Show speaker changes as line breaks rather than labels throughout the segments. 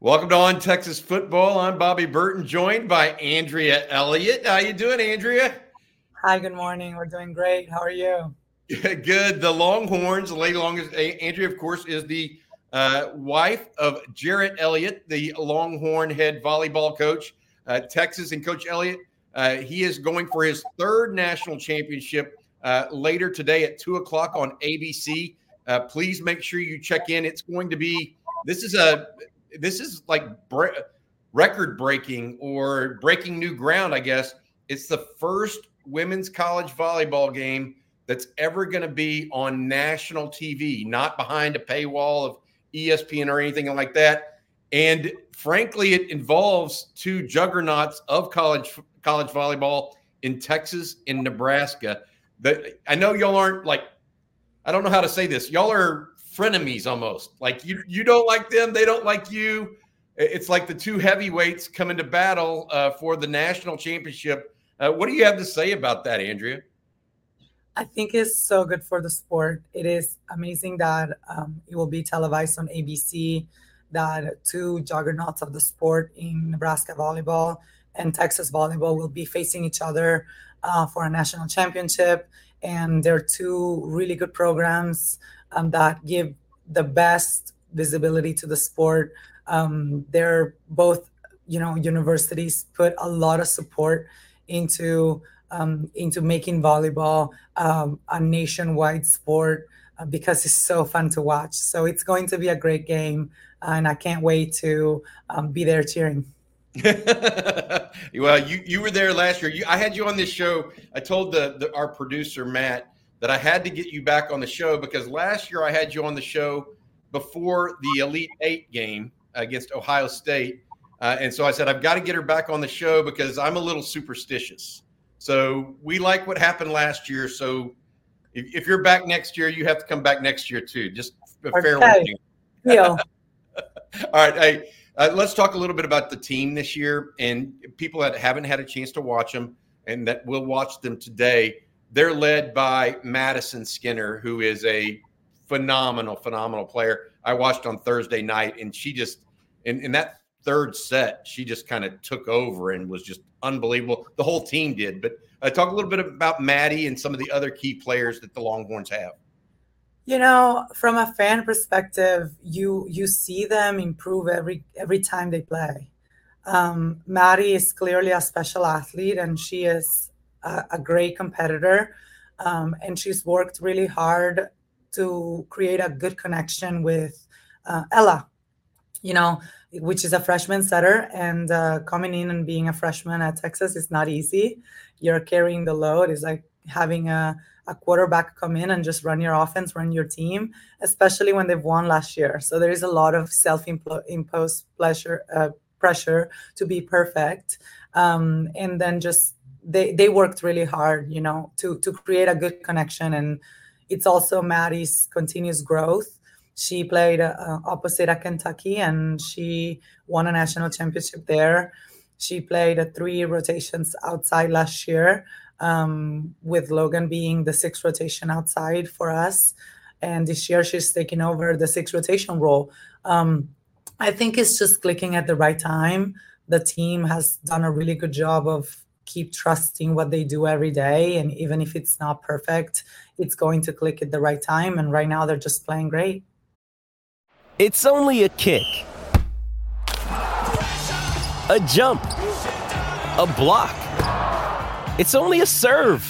Welcome to On Texas Football. I'm Bobby Burton, joined by Andrea Elliott. How are you doing, Andrea?
Hi, good morning. We're doing great. How are you?
Good. The Longhorns, the Lady Longhorns. Andrea, of course, is the uh, wife of Jerritt Elliott, the Longhorn head volleyball coach, uh, Texas. And Coach Elliott, uh, he is going for his third national championship uh, later today at two o'clock on ABC. Uh, please make sure you check in. It's going to be this is a this is like bre- record breaking or breaking new ground, I guess. It's the first women's college volleyball game that's ever going to be on national TV, not behind a paywall of ESPN or anything like that. And frankly, it involves two juggernauts of college college volleyball in Texas and Nebraska. That I know y'all aren't like I don't know how to say this. Y'all are frenemies almost. Like you you don't like them, they don't like you. It's like the two heavyweights come into battle uh, for the national championship. Uh, what do you have to say about that, Andrea?
I think it's so good for the sport. It is amazing that um, it will be televised on ABC. That two juggernauts of the sport in Nebraska volleyball and Texas volleyball will be facing each other uh, for a national championship. And they're two really good programs um, that give the best visibility to the sport. Um, they're both, you know, universities put a lot of support into um, into making volleyball um, a nationwide sport uh, because it's so fun to watch. So it's going to be a great game, and I can't wait to um, be there cheering.
well, you you were there last year. You, I had you on this show. I told the, the our producer Matt that I had to get you back on the show because last year I had you on the show before the Elite Eight game against Ohio State. Uh, and so I said, I've got to get her back on the show because I'm a little superstitious. So we like what happened last year. So if, if you're back next year, you have to come back next year too. Just a okay. fair warning.
Yeah.
All right. Hey, uh, let's talk a little bit about the team this year and people that haven't had a chance to watch them and that will watch them today. They're led by Madisen Skinner, who is a phenomenal, phenomenal player. I watched on Thursday night, and she just in, in that third set, she just kind of took over and was just unbelievable. The whole team did. But uh, talk a little bit about Maddie and some of the other key players that the Longhorns have.
You know, from a fan perspective, you you see them improve every every time they play. Um, Maddie is clearly a special athlete, and she is a, a great competitor. Um, and she's worked really hard to create a good connection with uh, Ella. You know, which is a freshman setter, and uh, coming in and being a freshman at Texas is not easy. You're carrying the load. It's like having a, a quarterback come in and just run your offense, run your team, especially when they've won last year. So there is a lot of self-imposed pleasure, uh, pressure to be perfect, um, and then just they they worked really hard, you know, to to create a good connection, and it's also Maddie's continuous growth she played uh, opposite at Kentucky and she won a national championship there. She played uh, three rotations outside last year, um, with Logan being the sixth rotation outside for us. And this year she's taking over the sixth rotation role. Um, I think it's just clicking at the right time. The team has done a really good job of keep trusting what they do every day. And even if it's not perfect, it's going to click at the right time. And right now they're just playing great.
It's only a kick, a jump, a block. It's only a serve.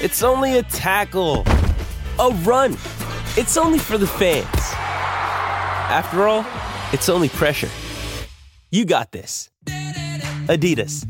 It's only a tackle, a run. It's only for the fans. After all, it's only pressure. You got this. Adidas.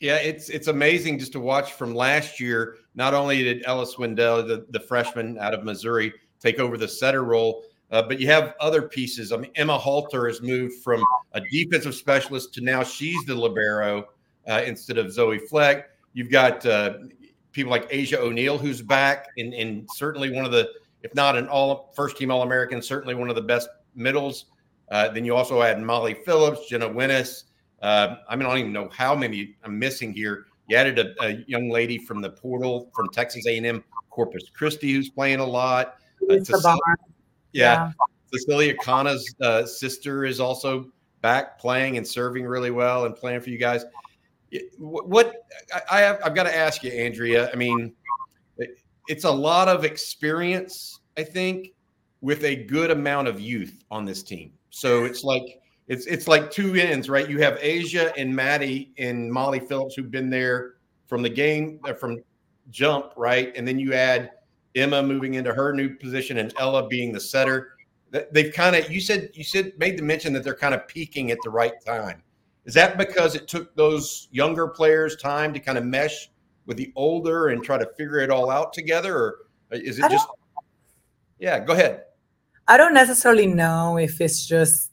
Yeah, it's it's amazing just to watch from last year. Not only did Ellis Swindle, the, the freshman out of Missouri, take over the setter role. Uh, but you have other pieces. I mean, Emma Halter has moved from a defensive specialist to now she's the libero uh, instead of Zoe Fleck. You've got uh, people like Asjia O'Neal, who's back, and, and certainly one of the, if not an all first team All American, certainly one of the best middles. Uh, then you also had Molly Phillips, Jenna Wenaas. Uh, I mean, I don't even know how many I'm missing here. You added a, a young lady from the portal from Texas A&M, Corpus Christi, who's playing a lot. Uh, Cecilia, yeah, yeah, Cecilia Kana's uh, sister is also back playing and serving really well and playing for you guys. What I have, I've got to ask you, Andrea. I mean, it's a lot of experience, I think, with a good amount of youth on this team. So it's like it's it's like two ends, right? You have Asjia and Maddie and Molly Phillips who've been there from the game uh, from jump, right? And then you add Emma moving into her new position and Ella being the setter. They've kind of you said you said made the mention that they're kind of peaking at the right time. Is that because it took those younger players time to kind of mesh with the older and try to figure it all out together, or is it just? Yeah, go ahead.
I don't necessarily know if it's just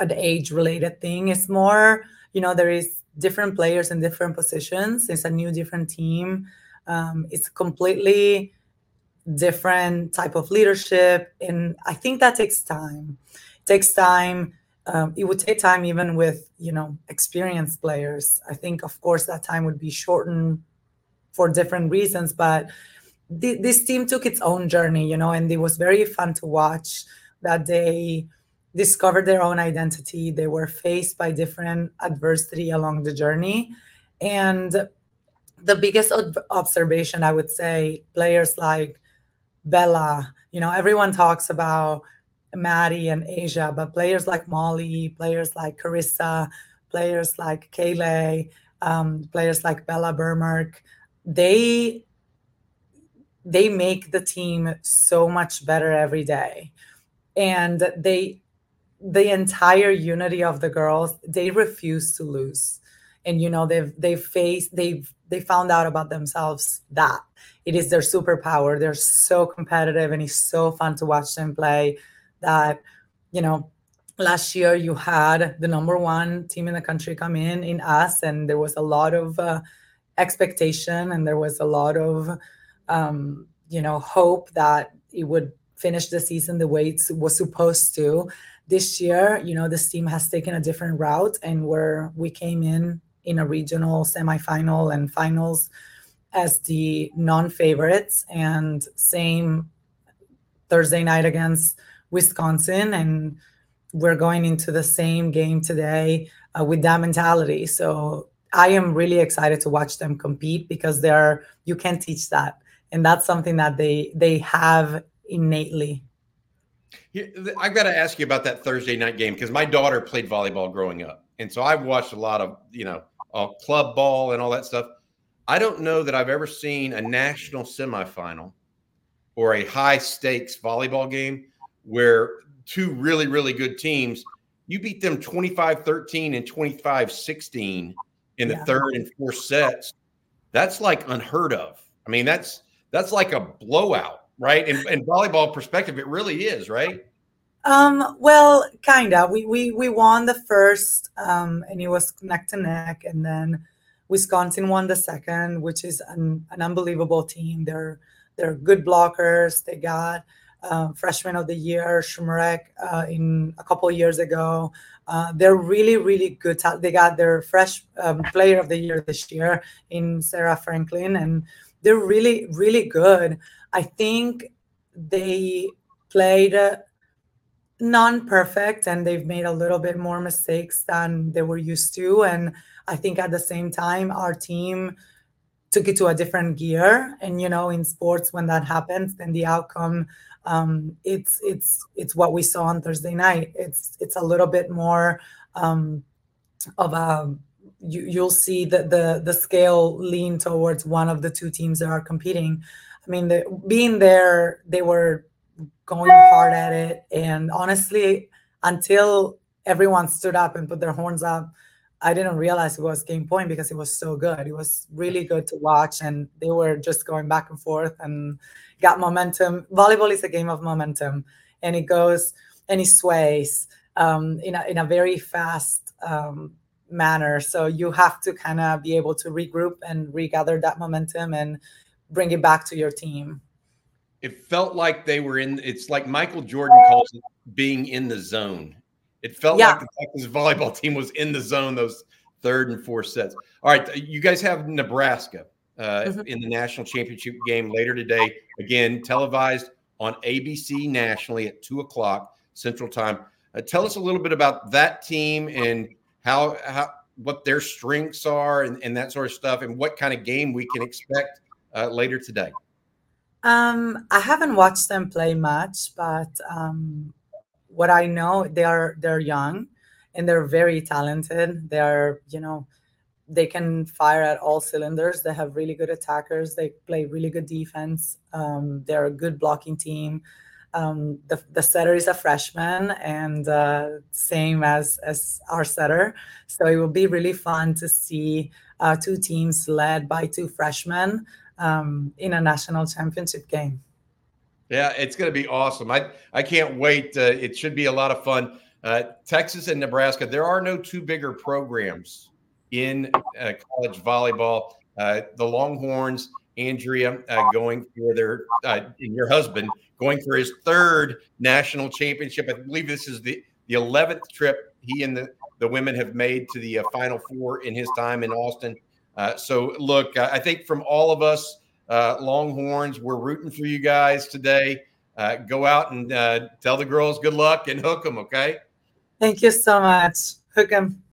an age related thing. It's more, you know, there is different players in different positions. It's a new different team. Um, it's completely different type of leadership, and I think that takes time. It takes time. Um, it would take time even with you know experienced players. I think, of course, that time would be shortened for different reasons, but th- this team took its own journey, you know, and it was very fun to watch that they discovered their own identity. They were faced by different adversity along the journey. And the biggest observation, I would say, players like Bella, you know, everyone talks about Maddie and Asjia, but players like Molly, players like Carissa, players like Kayleigh, um, players like Bella Bergmark, they they make the team so much better every day and they the entire unity of the girls they refuse to lose. And you know they've they've faced they've they found out about themselves that it is their superpower. They're so competitive and it's so fun to watch them play that you know last year you had the number one team in the country come in in us and there was a lot of uh, expectation and there was a lot of um, you know hope that it would finish the season the way it was supposed to this year you know this team has taken a different route and where we came in in a regional semifinal and finals as the non-favorites and same thursday night against wisconsin. And we're going into the same game today uh, with that mentality. So i am really excited to watch them compete because they're you can't teach that. And that's something that they they have innately
I've got to ask you about that Thursday night game because my daughter played volleyball growing up, and so I've watched a lot of you know uh, club ball and all that stuff. I don't know that I've ever seen a national semifinal or a high stakes volleyball game where two really really good teams you beat them 25-13 and 25-16 in the yeah. third and fourth sets. That's like unheard of. I mean, that's that's like a blowout, right? And in volleyball perspective, it really is, right?
Um, well, kinda. We we we won the first, um, and it was neck to neck, and then Wisconsin won the second, which is an, an unbelievable team. They're they're good blockers. They got uh, freshman of the year Shumarek uh, in a couple years ago. Uh, they're really really good. They got their fresh um, player of the year this year in Sarah Franklin, and they're really, really good. I think they played non perfect and they've made a little bit more mistakes than they were used to. And I think at the same time, our team took it to a different gear. And you know, in sports, when that happens, then the outcome um, it's it's it's what we saw on Thursday night. It's it's a little bit more um, of a you, you'll see that the the scale lean towards one of the two teams that are competing. I mean, the, being there, they were going hard at it, and honestly, until everyone stood up and put their horns up, I didn't realize it was game point because it was so good. It was really good to watch, and they were just going back and forth and got momentum. Volleyball is a game of momentum, and it goes and it sways um, in a in a very fast um, manner. So you have to kind of be able to regroup and regather that momentum and bring it back to your team.
It felt like they were in. It's like Michael Jordan calls it being in the zone it felt yeah. like the Texas volleyball team was in the zone those third and fourth sets. All right, you guys have Nebraska uh, mm-hmm. in the national championship game later today. Again, televised on ABC nationally at two o'clock Central Time. Uh, tell us a little bit about that team and how how what their strengths are and, and that sort of stuff, and what kind of game we can expect uh, later today.
Um, I haven't watched them play much, but um, what I know, they are they're young and they're very talented. They are, you know, they can fire at all cylinders. They have really good attackers. They play really good defense. Um, they're a good blocking team. Um, the, the setter is a freshman and uh, same as as our setter. So it will be really fun to see uh, two teams led by two freshmen um, in a national championship game.
Yeah, it's going to be awesome. I I can't wait. Uh, it should be a lot of fun. Uh, Texas and Nebraska. There are no two bigger programs in uh, college volleyball. Uh, the Longhorns, Andrea, uh, going for their uh, and your husband going for his third national championship. I believe this is the the eleventh trip he and the the women have made to the Final Four in his time in Austin. so look, I think from all of us uh, Longhorns. We're rooting for you guys today. Uh, go out and uh, tell the girls good luck and hook them, okay?
Thank you so much. Hook them.